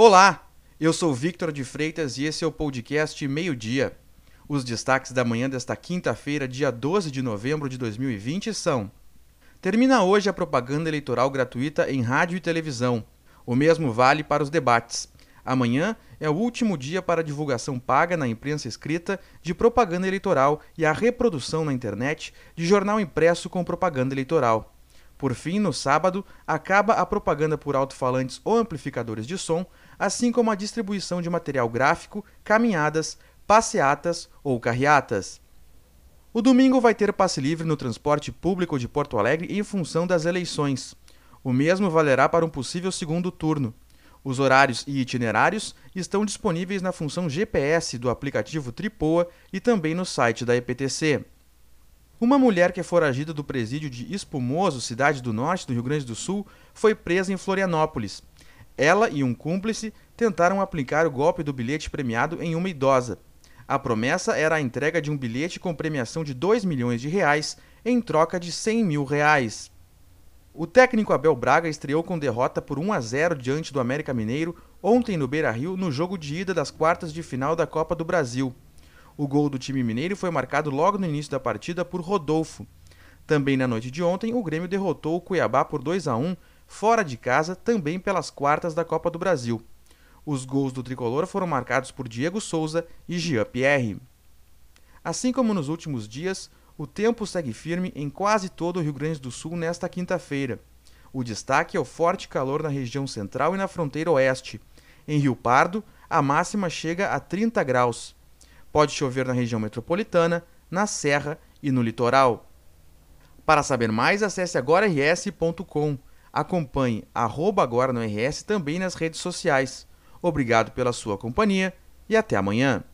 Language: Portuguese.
Olá, eu sou Victor de Freitas e esse é o podcast Meio Dia. Os destaques da manhã desta quinta-feira, dia 12 de novembro de 2020 são: Termina hoje a propaganda eleitoral gratuita em rádio e televisão. O mesmo vale para os debates. Amanhã é o último dia para a divulgação paga na imprensa escrita de propaganda eleitoral e a reprodução na internet de jornal impresso com propaganda eleitoral. Por fim, no sábado, acaba a propaganda por alto-falantes ou amplificadores de som, assim como a distribuição de material gráfico, caminhadas, passeatas ou carreatas. O domingo vai ter passe livre no transporte público de Porto Alegre em função das eleições. O mesmo valerá para um possível segundo turno. Os horários e itinerários estão disponíveis na função GPS do aplicativo Tripoa e também no site da EPTC. Uma mulher que é foragida do presídio de Espumoso, cidade do norte do Rio Grande do Sul, foi presa em Florianópolis. Ela e um cúmplice tentaram aplicar o golpe do bilhete premiado em uma idosa. A promessa era a entrega de um bilhete com premiação de 2 milhões de reais em troca de 100 mil reais. O técnico Abel Braga estreou com derrota por 1 a 0 diante do América Mineiro ontem no Beira-Rio no jogo de ida das quartas de final da Copa do Brasil. O gol do time mineiro foi marcado logo no início da partida por Rodolfo. Também na noite de ontem, o Grêmio derrotou o Cuiabá por 2 a 1 fora de casa, também pelas quartas da Copa do Brasil. Os gols do tricolor foram marcados por Diego Souza e Jean Pierre. Assim como nos últimos dias, o tempo segue firme em quase todo o Rio Grande do Sul nesta quinta-feira. O destaque é o forte calor na região central e na fronteira oeste. Em Rio Pardo, a máxima chega a 30 graus. Pode chover na região metropolitana, na Serra e no litoral. Para saber mais, acesse agora.rs.com. Acompanhe arroba agora no RS também nas redes sociais. Obrigado pela sua companhia e até amanhã.